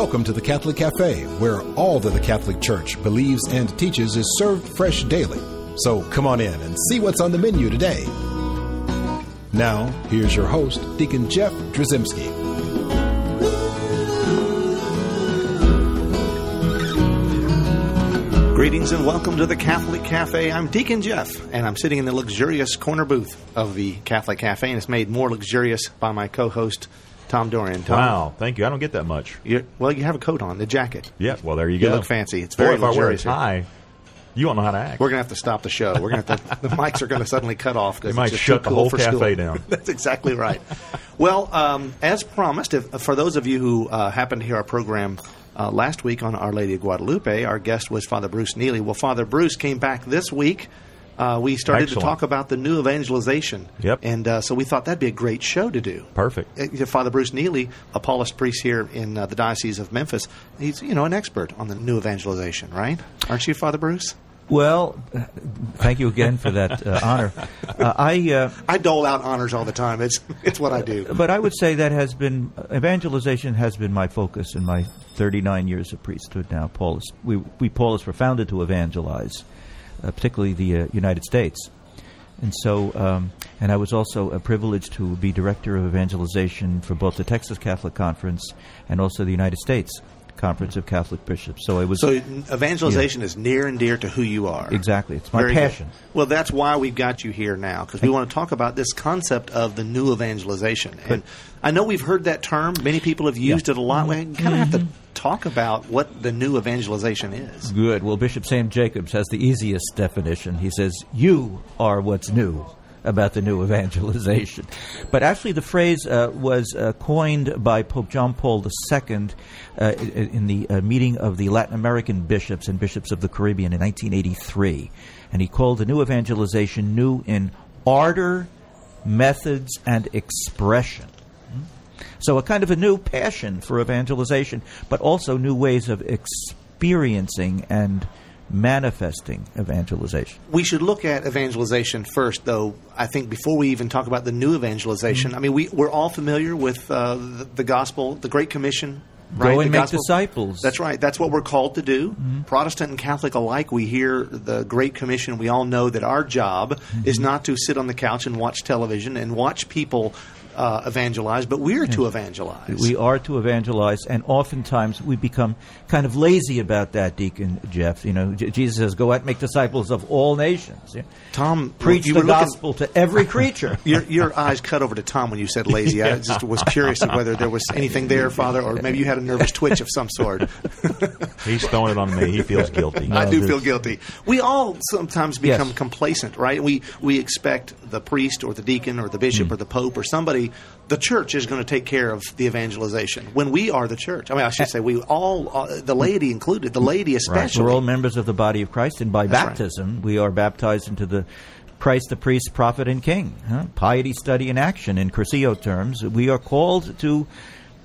Welcome to the Catholic Cafe, where all that the Catholic Church believes and teaches is served fresh daily. So come on in and see what's on the menu today. Now, here's your host, Deacon Jeff Drzycimski. Greetings and welcome to the Catholic Cafe. I'm Deacon Jeff, and I'm sitting in the luxurious corner booth of the Catholic Cafe, and it's made more luxurious by my co-host Tom Dorian. Tom, Wow, thank you. I don't get that much. you're- well, you have a coat on, the jacket. Yeah, well, there you, You go. look fancy. It's very if I wear a tie, you won't know how to act. We're gonna have to stop the show. We're gonna have to, the mics are gonna suddenly cut off. 'cause They it's might shut the cool whole cafe school. down. That's exactly right. well, um, as promised, if, for those of you who uh, happened to hear our program uh, last week on Our Lady of Guadalupe, our guest was Father Bruce Nieli. Well, Father Bruce came back this week. Uh, we started Excellent. to talk about the new evangelization. Yep. And uh, so we thought that'd be a great show to do. Perfect. Uh, Father Bruce Nieli, a Paulist priest here in uh, the Diocese of Memphis, he's you know an expert on the new evangelization, right? Aren't you, Father Bruce? Well, uh, thank you again for that uh, honor. Uh, I, uh, I dole out honors all the time. It's it's what I do. but I would say that has been evangelization has been my focus in my 39 years of priesthood now. Paulist, we we Paulists were founded to evangelize, uh, particularly the uh, United States, and so um, and I was also a privileged to be director of evangelization for both the Texas Catholic Conference and also the United States Conference of Catholic Bishops. So it was So evangelization is near and dear to who you are. exactly it's my Very good. passion. Well, that's why we've got you here now because we want to talk about this concept of the new evangelization. And I know we've heard that term; many people have used it a lot. We kind of have to talk about what the new evangelization is. Good. Well, Bishop Sam Jacobs has the easiest definition. He says, You are what's new about the new evangelization. But actually, the phrase uh, was uh, coined by Pope John Paul II uh, in the uh, meeting of the Latin American bishops and bishops of the Caribbean in 1983. And he called the new evangelization new in ardor, methods, and expression. So, a kind of a new passion for evangelization, but also new ways of experiencing and manifesting evangelization. We should look at evangelization first, though. I think before we even talk about the new evangelization, mm-hmm. I mean, we, we're all familiar with uh, the, the gospel, the Great Commission. Right? Go and The make gospel- disciples. That's right. That's what we're called to do. Mm-hmm. Protestant and Catholic alike, we hear the Great Commission. We all know that our job mm-hmm. is not to sit on the couch and watch television and watch people uh, evangelize, but we're to evangelize. We are to evangelize, and oftentimes we become kind of lazy about that, Deacon Jeff. You know, J- Jesus says, "Go out and make disciples of all nations." Yeah. Tom, Preach you the were looking- gospel to every creature. Your, your eyes cut over to Tom when you said lazy. I just was curious of whether there was anything there, Father, or maybe you had a nervous twitch of some sort. He's throwing it on me. He feels guilty. I do there's- feel guilty. We all sometimes become Yes. complacent, right? We we expect the priest or the deacon or the bishop Mm. or the pope or somebody. The church is going to take care of the evangelization when we are the church. I mean, I should say we all, uh, the laity included, the laity Right. especially. We're all members of the body of Christ, and by That's right. baptism, we are baptized into the Christ, the priest, prophet, and king. Huh? Piety, study, and action in Cursillo terms. We are called to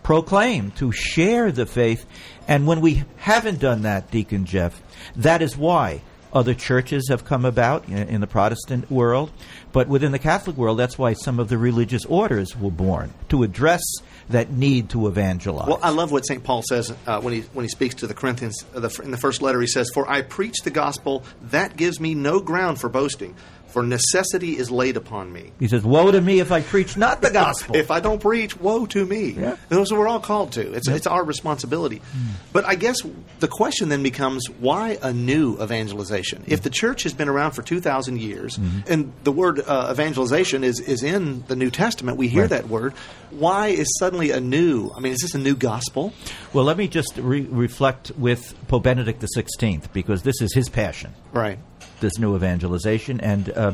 proclaim, to share the faith. And when we haven't done that, Deacon Jeff, that is why other churches have come about in, the Protestant world. But within the Catholic world, that's why some of the religious orders were born to address that need to evangelize. Well, I love what St. Paul says uh, when he when he speaks to the Corinthians uh, in the first letter. He says, "For I preach the gospel; that gives me no ground for boasting, for necessity is laid upon me. he says, Woe to me if I preach not the gospel. If I don't preach, woe to me." Yeah. Those are we're all called to. It's it's our responsibility. But I guess the question then becomes, why a new evangelization? If the church has been around for two thousand years, and the word uh, evangelization is is in the New Testament, we hear Right. that word. Why is suddenly a new? I mean, is this a new gospel? Well, let me just re- reflect with Pope Benedict XVI because this is his passion, Right. This new evangelization, and uh,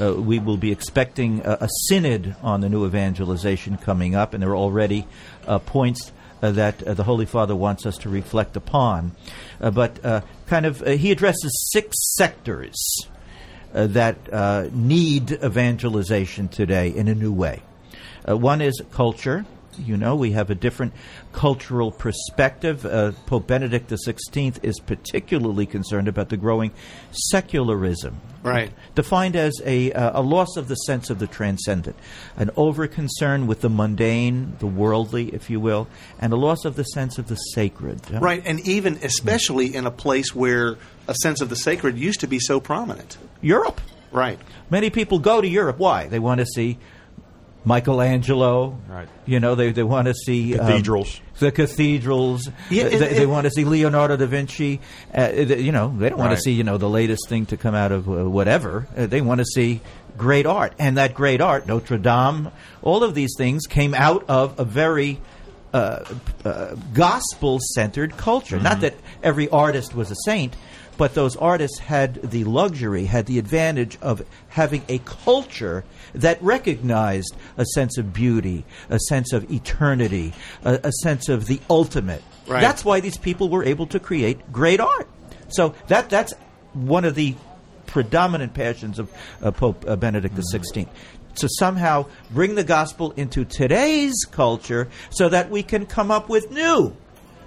uh, we will be expecting a, a synod on the new evangelization coming up, and there are already uh, points. Uh, that uh, the Holy Father wants us to reflect upon. Uh, but kind of, he addresses six sectors that need evangelization today in a new way. One is culture, You know, we have a different cultural perspective. Uh, Pope Benedict XVI is particularly concerned about the growing secularism, Right. defined as a, uh, a loss of the sense of the transcendent, an over concern with the mundane, the worldly, if you will, and a loss of the sense of the sacred. Right, and even especially in a place where a sense of the sacred used to be so prominent. Europe. Right. Many people go to Europe. Why? They want to see Michelangelo. Right. You know, they, they want to see um, Cathedrals. the cathedrals. Yeah, they, it- they it- want to see Leonardo da Vinci. Uh, they- you know, they don't want to see you know the latest thing to come out of uh, whatever. Uh, they want to see great art, and that great art, Notre Dame, all of these things came out of a very uh, uh, gospel centered culture. Not that every artist was a saint, but those artists had the luxury, had the advantage of having a culture that recognized a sense of beauty, a sense of eternity, a, a sense of the ultimate. Right. That's why these people were able to create great art. So that that's one of the predominant passions of uh, Pope uh, Benedict XVI. To somehow bring the gospel into today's culture so that we can come up with new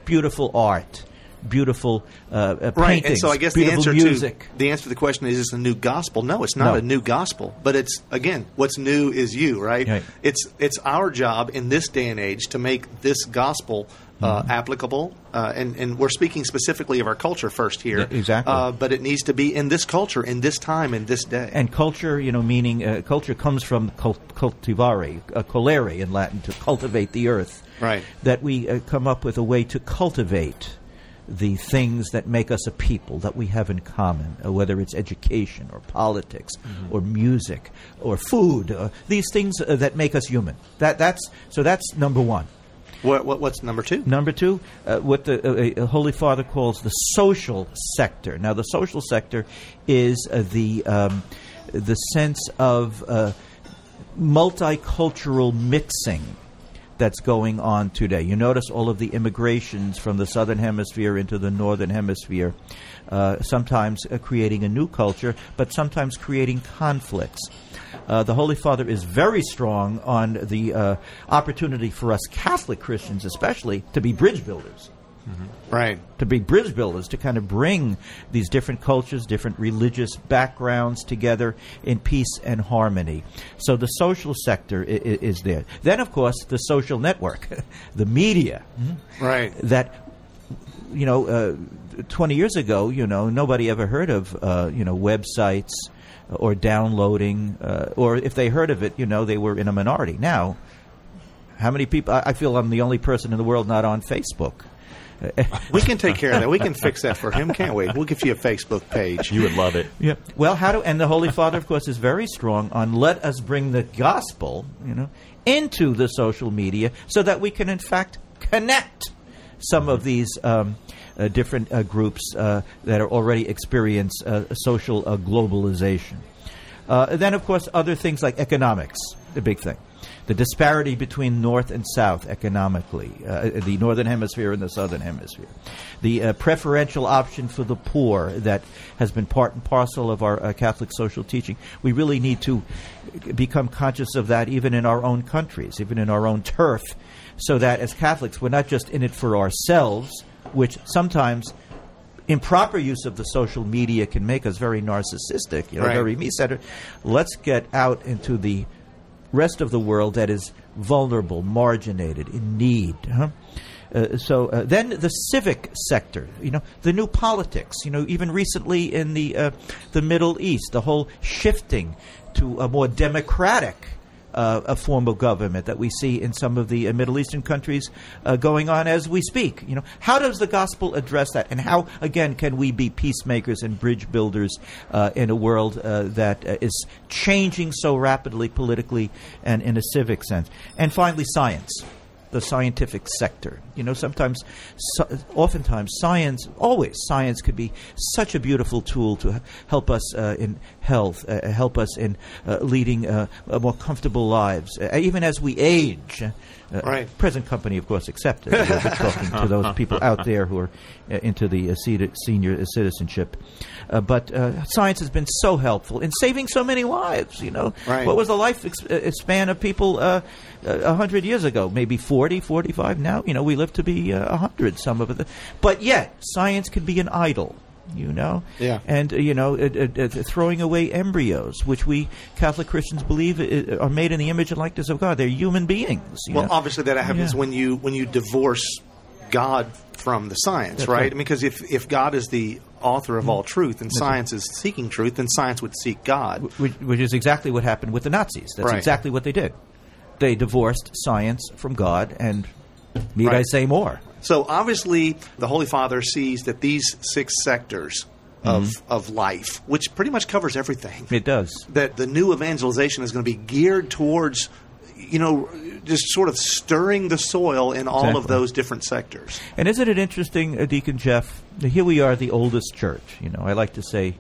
beautiful art, beautiful uh, uh, Right, and so I guess the answer music. to the answer to the question is: Is this a new gospel? No, it's not No. a new gospel. But it's again, what's new is you, right? Right. It's it's our job in this day and age to make this gospel uh, Mm-hmm. applicable, uh, and and we're speaking specifically of our culture first here, Yeah, exactly. Uh, but it needs to be in this culture, in this time, in this day. And culture, you know, meaning uh, culture comes from cult- cultivare, uh, colere in Latin, to cultivate the earth. Right. That we uh, come up with a way to cultivate the things that make us a people that we have in common, uh, whether it's education or politics or music or food, uh, these things uh, that make us human. That that's so that's number one. what, what what's number two? Number two, uh, what the uh, uh, Holy Father calls the social sector. Now, the social sector is uh, the um, the sense of uh, multicultural mixing that's going on today. You notice all of the immigrations from the southern hemisphere into the northern hemisphere, uh, sometimes uh, creating a new culture, but sometimes creating conflicts. Uh, the Holy Father is very strong on the uh, opportunity for us Catholic Christians, especially, to be bridge builders Right. to be bridge builders, to kind of bring these different cultures, different religious backgrounds together in peace and harmony. So the social sector i- i- is there. Then, of course, the social network, the media, Right. that you know, uh, 20 years ago, you know, nobody ever heard of, uh, you know, websites or downloading, uh, or if they heard of it, you know, they were in a minority. Now, how many people? I, I feel I'm the only person in the world not on Facebook. We can take care of that. We can fix that for him, can't we? We'll give you a Facebook page. You would love it. Yeah. Well, how do and the Holy Father, of course, is very strong on let us bring the gospel, you know, into the social media so that we can, in fact, connect some of these um, uh, different uh, groups uh, that are already experience uh, social uh, globalization. Uh, then, of course, other things like economics, the big thing. The disparity between North and South economically, uh, the Northern Hemisphere and the Southern Hemisphere. The uh, preferential option for the poor that has been part and parcel of our uh, Catholic social teaching. We really need to become conscious of that even in our own countries, even in our own turf, so that as Catholics, we're not just in it for ourselves, which sometimes improper use of the social media can make us very narcissistic, you know, Right. very me-centered. Let's get out into the rest of the world that is vulnerable, marginated, in need. Huh? Uh, so uh, then the civic sector, you know, the new politics, you know, even recently in the uh, the Middle East, the whole shifting to a more democratic uh, a form of government that we see in some of the uh, Middle Eastern countries uh, going on as we speak. You know, how does the gospel address that, and how again can we be peacemakers and bridge builders uh, in a world uh, that uh, is changing so rapidly politically and in a civic sense? And finally, science the scientific sector. You know, sometimes, so, oftentimes, science, always, science could be such a beautiful tool to help us uh, in health, uh, help us in uh, leading uh, more comfortable lives, uh, even as we age. Uh, Right. Present company, of course, accepted. We're talking to those people out there who are uh, into the uh, senior citizenship. Uh, but uh, science has been so helpful in saving so many lives. You know, Right. what was the life ex- uh, span of people uh, a hundred years ago? Maybe forty 45. Now, you know, we live to be uh, 100, some of it. But yet, science can be an idol you know? Yeah. And, uh, you know, uh, uh, uh, throwing away embryos, which we Catholic Christians believe are made in the image and likeness of God. They're human beings. Well, know? obviously that happens Yeah. when you when you divorce God from the science, That's right? right. Because if if God is the author of all truth and science is seeking truth, then science would seek God. which, which is exactly what happened with the Nazis. That's Right. exactly what they did. They divorced science from God, and need I say more? So obviously, the Holy Father sees that these six sectors of of life, which pretty much covers everything, It does. that the new evangelization is going to be geared towards, you know, just sort of stirring the soil in all of those different sectors. And isn't it interesting, uh, Deacon Jeff? Here we are, the oldest church. You know, I like to say.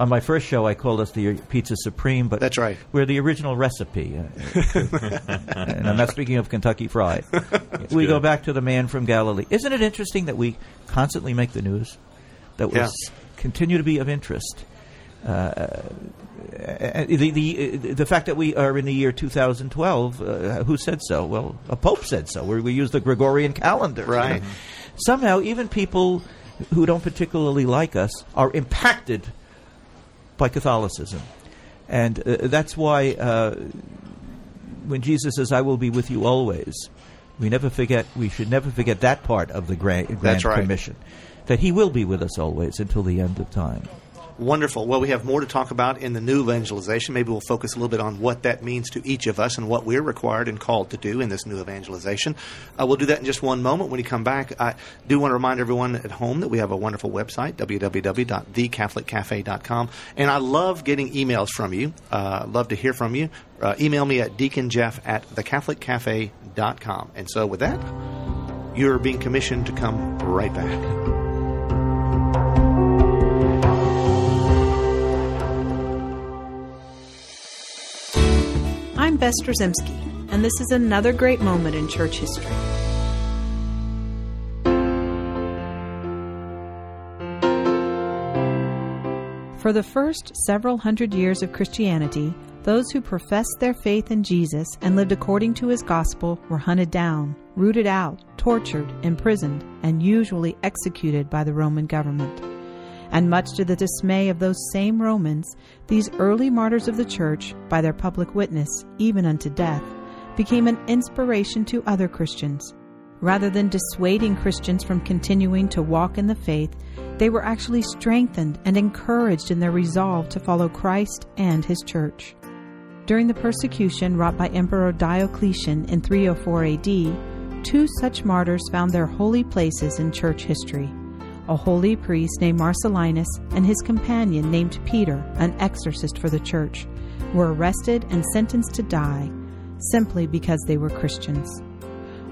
On my first show, I called us the Pizza Supreme, but That's right. We're the original recipe, uh, and I'm not speaking of Kentucky Fried. we go back to the man from Galilee. Isn't it interesting that we constantly make the news? That we Yeah. s- continue to be of interest. Uh, the, the the fact that we are in the year 2012, uh, who said so? Well, a pope said so. We, we use the Gregorian calendar. Right. Somehow, even people who don't particularly like us are impacted by Catholicism, and uh, that's why uh, when Jesus says, "I will be with you always," we never forget. We should never forget that part of the Grand, grand right. Commission, that He will be with us always until the end of time. Wonderful. Well, we have more to talk about in the new evangelization. Maybe we'll focus a little bit on what that means to each of us and what we're required and called to do in this new evangelization. Uh, we'll do that in just one moment. When you come back, I do want to remind everyone at home that we have a wonderful website, www.thecatholiccafe.com. And I love getting emails from you. Uh, love to hear from you. Uh, email me at deaconjeff at thecatholiccafe.com. And so with that, you're being commissioned to come right back. I'm Bess and this is another great moment in church history. For the first several hundred years of Christianity, those who professed their faith in Jesus and lived according to his gospel were hunted down, rooted out, tortured, imprisoned, and usually executed by the Roman government. And much to the dismay of those same Romans, these early martyrs of the church, by their public witness, even unto death, became an inspiration to other Christians. Rather than dissuading Christians from continuing to walk in the faith, they were actually strengthened and encouraged in their resolve to follow Christ and his church. During the persecution wrought by Emperor Diocletian in 304 AD, two such martyrs found their holy places in church history a holy priest named Marcellinus and his companion named Peter, an exorcist for the church, were arrested and sentenced to die simply because they were Christians.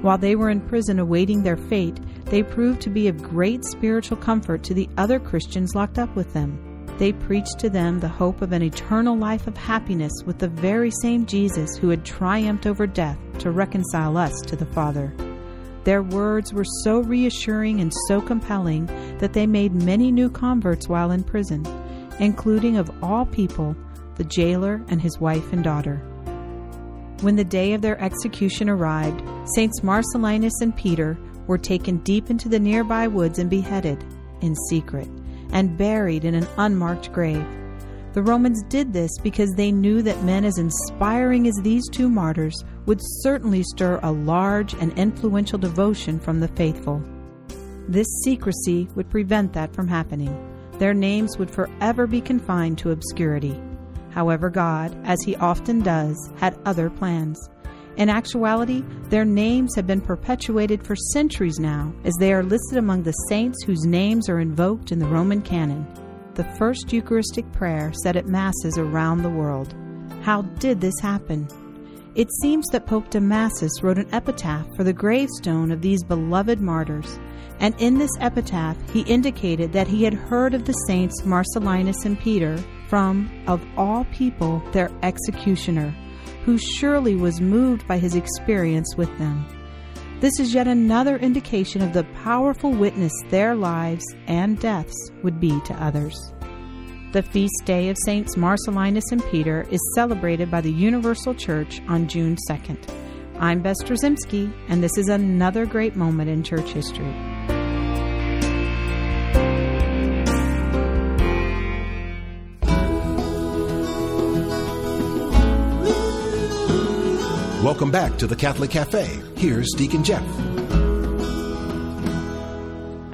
While they were in prison awaiting their fate, they proved to be of great spiritual comfort to the other Christians locked up with them. They preached to them the hope of an eternal life of happiness with the very same Jesus who had triumphed over death to reconcile us to the Father. Their words were so reassuring and so compelling that they made many new converts while in prison, including of all people the jailer and his wife and daughter. When the day of their execution arrived, Saints Marcellinus and Peter were taken deep into the nearby woods and beheaded, in secret, and buried in an unmarked grave. The Romans did this because they knew that men as inspiring as these two martyrs would certainly stir a large and influential devotion from the faithful. This secrecy would prevent that from happening. Their names would forever be confined to obscurity. However, God, as He often does, had other plans. In actuality, their names have been perpetuated for centuries now, as they are listed among the saints whose names are invoked in the Roman canon. The first Eucharistic prayer said at Masses around the world. How did this happen? It seems that Pope Damasus wrote an epitaph for the gravestone of these beloved martyrs, and in this epitaph he indicated that he had heard of the saints Marcellinus and Peter from, of all people, their executioner, who surely was moved by his experience with them. This is yet another indication of the powerful witness their lives and deaths would be to others. The feast day of Saints Marcellinus and Peter is celebrated by the Universal Church on June 2nd. I'm Bess Drzycimski, and this is another great moment in church history. Welcome back to the Catholic Cafe. Here's Deacon Jeff.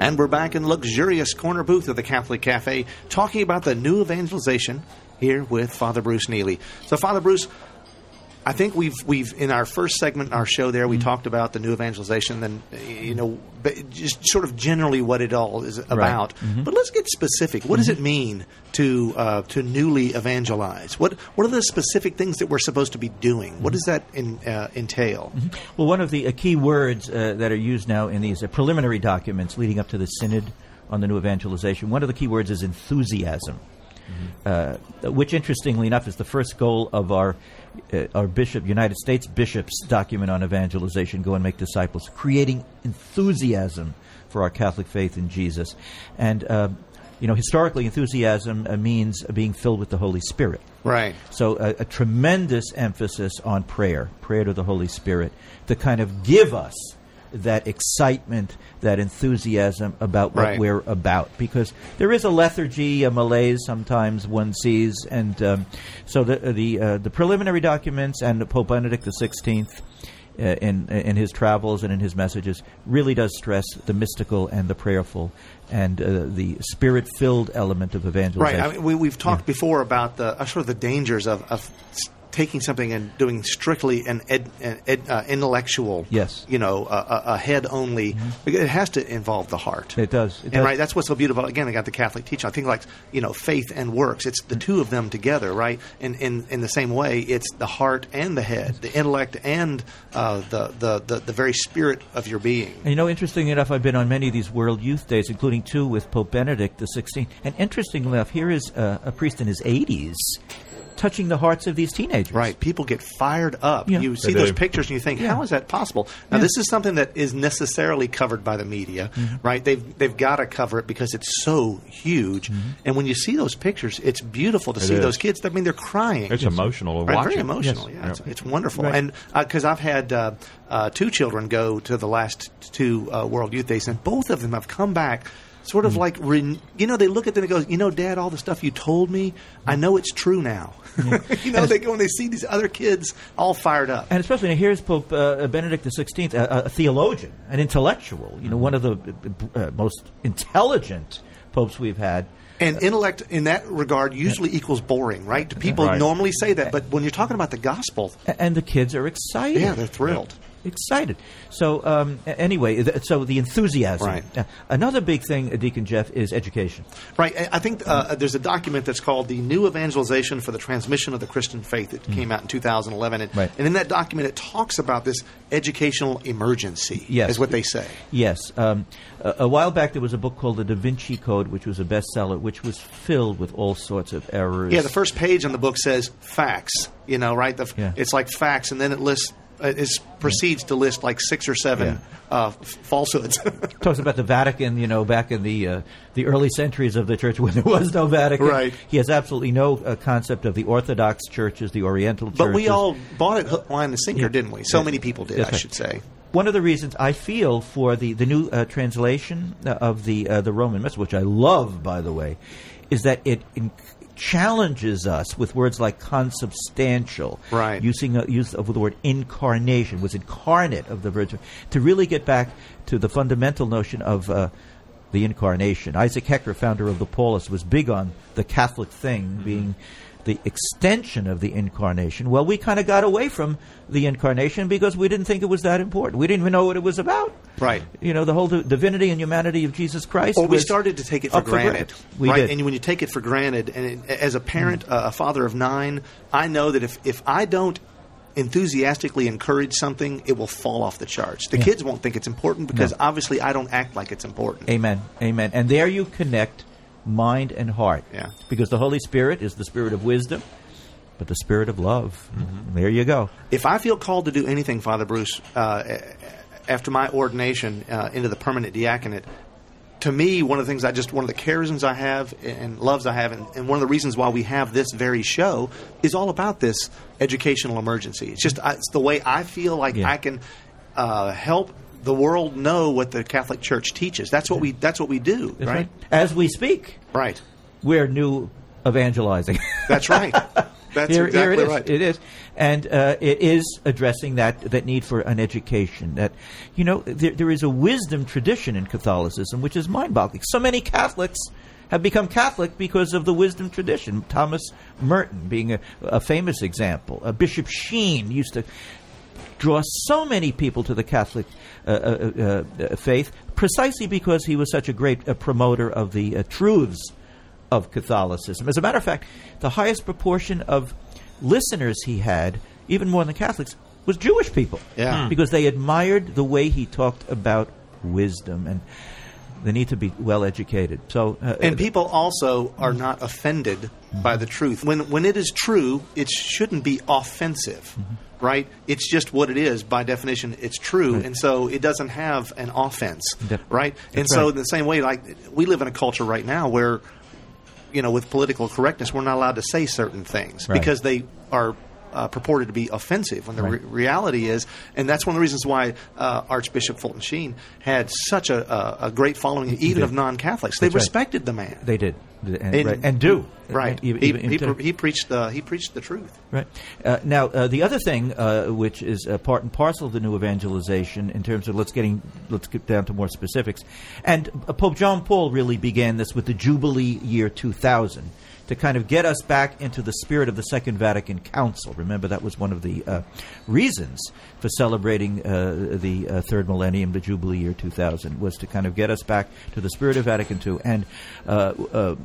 And we're back in luxurious corner booth of the Catholic Cafe talking about the new evangelization here with Father Bruce Nieli. So, Father Bruce, I think we've we've in our first segment in our show there we talked about the new evangelization and you know but just sort of generally what it all is about. But let's get specific. What does it mean to uh, to newly evangelize? What what are the specific things that we're supposed to be doing? What does that in, uh, entail? Well, one of the uh, key words uh, that are used now in these uh, preliminary documents leading up to the synod on the new evangelization, one of the key words is enthusiasm, uh, which, interestingly enough, is the first goal of our uh, our bishop, United States bishops document on evangelization: go and make disciples, creating enthusiasm for our Catholic faith in Jesus, and. Uh, you know, historically, enthusiasm uh, means being filled with the Holy Spirit. Right. So a, a tremendous emphasis on prayer, prayer to the Holy Spirit, to kind of give us that excitement, that enthusiasm about what Right. we're about. Because there is a lethargy, a malaise sometimes one sees, and um, so the the uh, the preliminary documents and Pope Benedict the Sixteenth. Uh, in in his travels and in his messages, really does stress the mystical and the prayerful and uh, the spirit-filled element of evangelization. Right. I mean, we, we've talked before about the uh, sort of the dangers of, of taking something and doing strictly an, ed, an ed, uh, intellectual, Yes. Mm-hmm. you know, a, head only. It has to involve the heart. It does. It and does. right, that's what's so beautiful. Again, I got the Catholic teaching. I think like you know, faith and works. It's the two of them together, right? In in in the same way, it's the heart and the head, the intellect and uh, the, the the the very spirit of your being. And you know, interestingly enough, I've been on many of these World Youth Days, including two with Pope Benedict XVI. And interestingly enough, here is a priest in his 80s touching the hearts of these teenagers. Right. People get fired up. Yeah. You see those pictures and you think, Yeah. how is that possible? Now, Yeah. this is something that is necessarily covered by the media, right? They've they've got to cover it because it's so huge. And when you see those pictures, it's beautiful to see is. those kids. I mean, they're crying. It's emotional to Right, watch very it. emotional. Yes. Yeah, it's, Yep. it's wonderful. Right. And because I've had uh, uh, two children go to the last two uh, World Youth Days, and both of them have come back. Sort Hmm. of like, ren- you know, they look at them and go, you know, Dad, all the stuff you told me, I know it's true now. you know, they go and they see these other kids all fired up. And especially now, here's Pope uh, Benedict XVI, a, a theologian, an intellectual, you know, one of the uh, most intelligent popes we've had. And intellect in that regard usually equals boring, right? People Right. normally say that, but when you're talking about the gospel, And the kids are excited. yeah, they're thrilled. Excited. So um, anyway, th- so the enthusiasm. Right. Uh, another big thing, uh, Deacon Jeff, is education. Right. I- think uh, there's a document that's called the New Evangelization for the Transmission of the Christian Faith. It came out in 2011, and. Right. and in that document, it talks about this educational emergency. Yes. is what they say. Yes. Um, a, a while back, there was a book called The Da Vinci Code, which was a bestseller, which was filled with all sorts of errors. Yeah, the first page on the book says facts. You know, right? The, Yeah. It's like facts, and then it lists. Uh, It proceeds to list like six or seven uh, f- falsehoods. talks about the Vatican, you know, back in the uh, the early centuries of the church when there was no Vatican. Right. He has absolutely no uh, concept of the Orthodox churches, the Oriental churches. but we all bought it hook, line, and sinker, Yeah. didn't we? So Yeah. many people did, That's I right. should say. One of the reasons I feel for the the new uh, translation uh, of the uh, the Roman Missal, which I love, by the way, is that it. Challenges us with words like consubstantial Right. using a, use of the word incarnation was incarnate of the virgin. To really get back to the fundamental notion of uh, the incarnation isaac hecker founder of the paulist was big on the catholic thing being the extension of the incarnation. Well we kind of got away from the incarnation because we didn't think it was that important. We didn't even know what it was about Right. you know the whole divinity and humanity of jesus christ Or we started to take it for up granted. we right? did And when you take it for granted, and it, as a parent, uh, a father of nine, I know that if, if I don't enthusiastically encourage something, it will fall off the charts. The Yeah. kids won't think it's important because No. obviously I don't act like it's important. Amen. Amen. And there you connect mind and heart. Yeah. Because the Holy Spirit is the spirit of wisdom, but the spirit of love. There you go. If I feel called to do anything, Father Bruce, uh, after my ordination uh, into the permanent diaconate, to me, one of the things I just one of the charisms I have and loves I have, and, and one of the reasons why we have this very show is all about this educational emergency. It's just I, it's the way I feel like Yeah. I can uh, help the world know what the Catholic Church teaches. That's what we that's what we do, right? right. As we speak, Right. we're new evangelizing. That's right. That's here, exactly here it is. right. It is, and uh, it is addressing that that need for an education. That you know, there, there is a wisdom tradition in Catholicism which is mind-boggling. So many Catholics have become Catholic because of the wisdom tradition. Thomas Merton being a, a famous example. Uh, Bishop Sheen used to draw so many people to the Catholic uh, uh, uh, uh, faith precisely because he was such a great uh, promoter of the uh, truths of Catholicism. As a matter of fact, the highest proportion of listeners he had, even more than Catholics, was Jewish people. Yeah. Hmm. Because they admired the way he talked about wisdom and they need to be well educated. So, uh, And people also are not offended by the truth. When when it is true, it shouldn't be offensive, right? It's just what it is by definition. It's true, and so it doesn't have an offense, right? And so right. in the same way, like we live in a culture right now where, you know, with political correctness, we're not allowed to say certain things Right. because they are. Uh, purported to be offensive when the Right. re- reality is, and that's one of the reasons why uh, Archbishop Fulton Sheen had such a, a, a great following, even of non-Catholics. They That's right. respected the man. they did. And, And- right, and do. Right. Even- he, even he, pre- he preached the he preached the truth. Right. Uh, now, uh, the other thing, uh, which is uh, part and parcel of the new evangelization, in terms of let's getting let's get down to more specifics, and uh, Pope John Paul really began this with the Jubilee year 2000 to kind of get us back into the spirit of the Second Vatican Council. Remember, that was one of the uh, reasons for celebrating uh, the uh, third millennium, the Jubilee year 2000, was to kind of get us back to the spirit of Vatican II. And uh, uh,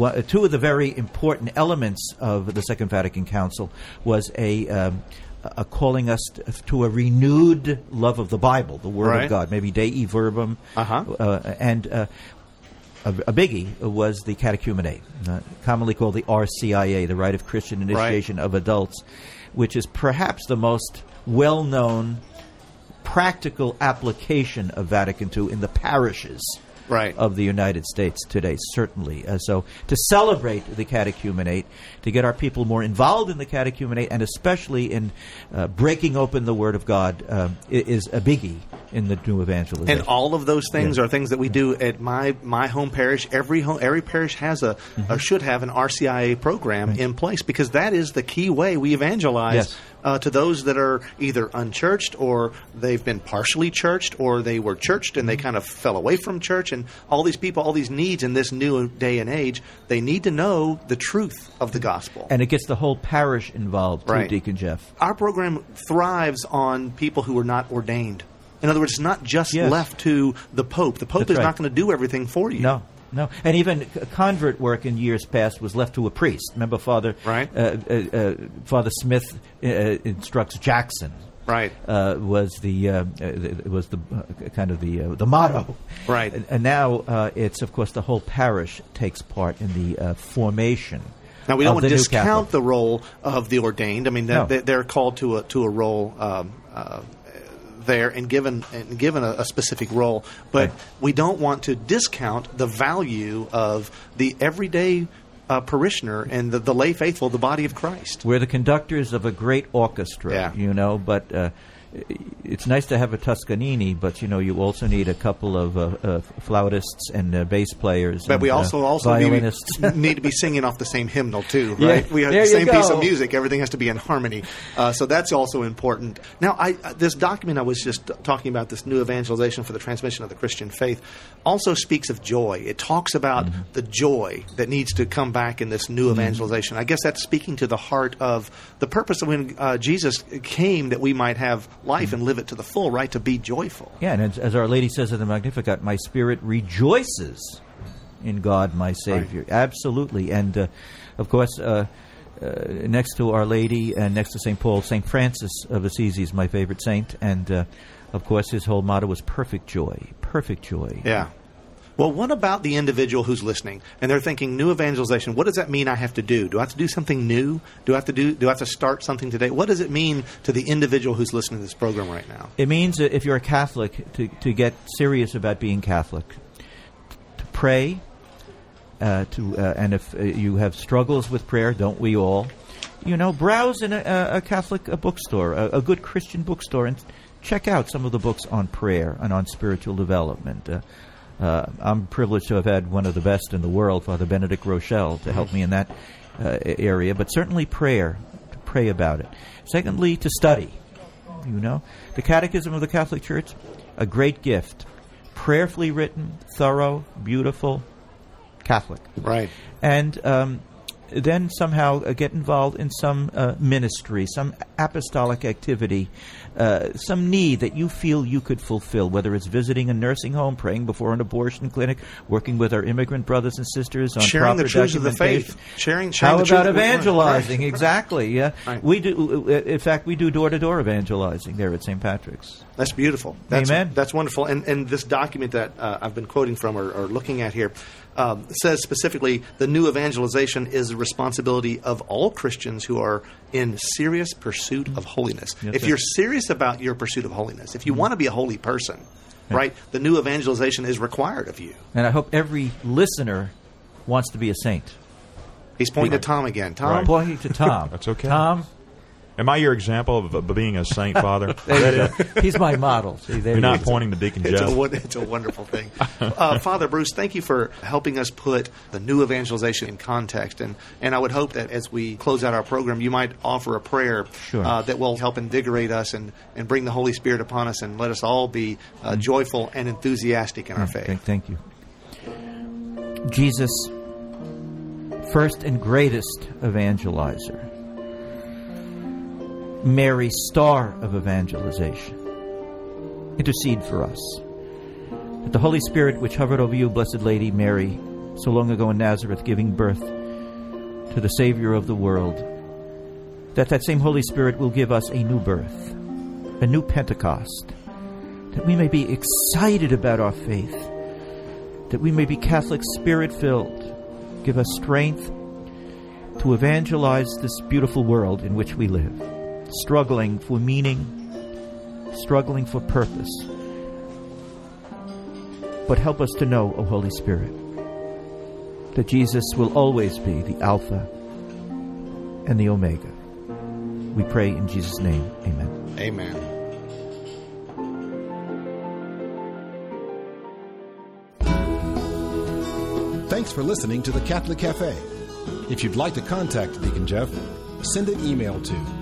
uh, two of the very important elements of the Second Vatican Council was a um, a calling us t- to a renewed love of the Bible, the Word Right. of God, maybe Dei Verbum, Uh-huh. uh, and uh, a, a biggie was the catechumenate, uh, commonly called the RCIA, the Rite of Christian Initiation of Adults, which is perhaps the most well-known practical application of Vatican II in the parishes Right. of the United States today, certainly. Uh, so, to celebrate the catechumenate, to get our people more involved in the catechumenate, and especially in uh, breaking open the Word of God, um, is a biggie in the new evangelization. And all of those things Yeah. are things that we do at my my home parish. Every home, every parish has a Mm-hmm. or should have an RCIA program in place because that is the key way we evangelize Yes. Uh, to those that are either unchurched or they've been partially churched or they were churched and they Mm-hmm. kind of fell away from church. And all these people, all these needs in this new day and age, they need to know the truth of the gospel. and it gets the whole parish involved, too, Right. Deacon Jeff. our program thrives on people who are not ordained. In other words, it's not just Yes. left to the Pope. The Pope That's is right. not going to do everything for you. No, no, and even convert work in years past was left to a priest. Remember, Father Right. uh, uh, uh, Father Smith uh, instructs Jackson. Right. uh, was the uh, uh, was the uh, kind of the uh, the motto, Right. And, and now uh, it's of course the whole parish takes part in the uh, formation. Now we don't want to discount the role of the ordained. I mean, No. they, they're called to a to a role um, uh, there and given and given a, a specific role, but Right. we don't want to discount the value of the everyday uh, parishioner and the, the lay faithful, the body of Christ. We're the conductors of a great orchestra, Yeah. you know, but uh, it's nice to have a Toscanini, but you know you also need a couple of uh, uh, flautists and uh, bass players. But and, we uh, also also need, need to be singing off the same hymnal too, Yeah, right? we have there the same piece of music. Everything has to be in harmony. Uh, so that's also important. Now, I, uh, this document I was just talking about, this new evangelization for the transmission of the Christian faith, also speaks of joy. It talks about Mm-hmm. the joy that needs to come back in this new evangelization. I guess that's speaking to the heart of the purpose of when uh, Jesus came that we might have life and live it to the full, right? To be joyful. Yeah, and as, as Our Lady says in the Magnificat, my spirit rejoices in God, my Savior. Absolutely. And, uh, of course, uh, uh, next to Our Lady and next to St. Paul, St. Francis of Assisi is my favorite saint. And, uh, of course, his whole motto was perfect joy. Perfect joy. Yeah. Well, what about the individual who's listening and they're thinking new evangelization? What does that mean I have to do? Do I have to do something new? Do I have to do do I have to start something today? What does it mean to the individual who's listening to this program right now? It means that if you're a Catholic, to, to get serious about being Catholic, To pray. Uh, to uh, and if uh, you have struggles with prayer, don't we all? You know, browse in a, a Catholic a bookstore, a, a, good Christian bookstore, and check out some of the books on prayer and on spiritual development. Uh, I'm privileged to have had one of the best in the world, Father Benedict Groeschel, to help me in that uh, area. But certainly prayer, to pray about it. Secondly, to study. You know, the Catechism of the Catholic Church, a great gift, prayerfully written, thorough, beautiful, Catholic. Right. And um, then somehow uh, get involved in some uh, ministry, some apostolic activity, uh, some need that you feel you could fulfill, whether it's visiting a nursing home, praying before an abortion clinic, working with our immigrant brothers and sisters on sharing proper the truths of the faith, sharing. sharing How about truth with one. evangelizing? Right. Exactly. Yeah, Right. we do. In fact, we do door to door evangelizing there at St. Patrick's. That's beautiful. That's, Amen. That's wonderful. And and this document that uh, I've been quoting from or, or looking at here um, says specifically the new evangelization is the responsibility of all Christians who are in serious pursuit of holiness. Yes, if you're serious about your pursuit of holiness, if you want to be a holy person, right, the new evangelization is required of you. And I hope every listener wants to be a saint. He's pointing to Tom again. Tom, I'm pointing to Tom. That's okay. Tom, Am I your example of, of being a saint, Father? there you go. he's my model. See, You're not go. pointing to Deacon It's Jeff. a, it's a wonderful thing. Uh, Father Bruce, thank you for helping us put the new evangelization in context. And, and I would hope that as we close out our program, you might offer a prayer Sure. uh, that will help invigorate us and, and bring the Holy Spirit upon us and let us all be uh, joyful and enthusiastic in our Okay, faith. thank you. Jesus, first and greatest evangelizer. Mary, star of evangelization. Intercede for us. That the Holy Spirit, which hovered over you, Blessed Lady Mary, so long ago in Nazareth, giving birth to the Savior of the world, that that same Holy Spirit will give us a new birth, a new Pentecost, that we may be excited about our faith, that we may be Catholic spirit filled. Give us strength to evangelize this beautiful world in which we live, struggling for meaning, struggling for purpose. But help us to know, O Holy Spirit, that Jesus will always be the Alpha and the Omega. We pray in Jesus' name. Amen. Amen. Thanks for listening to the Catholic Cafe. If you'd like to contact Deacon Jeff, send an email to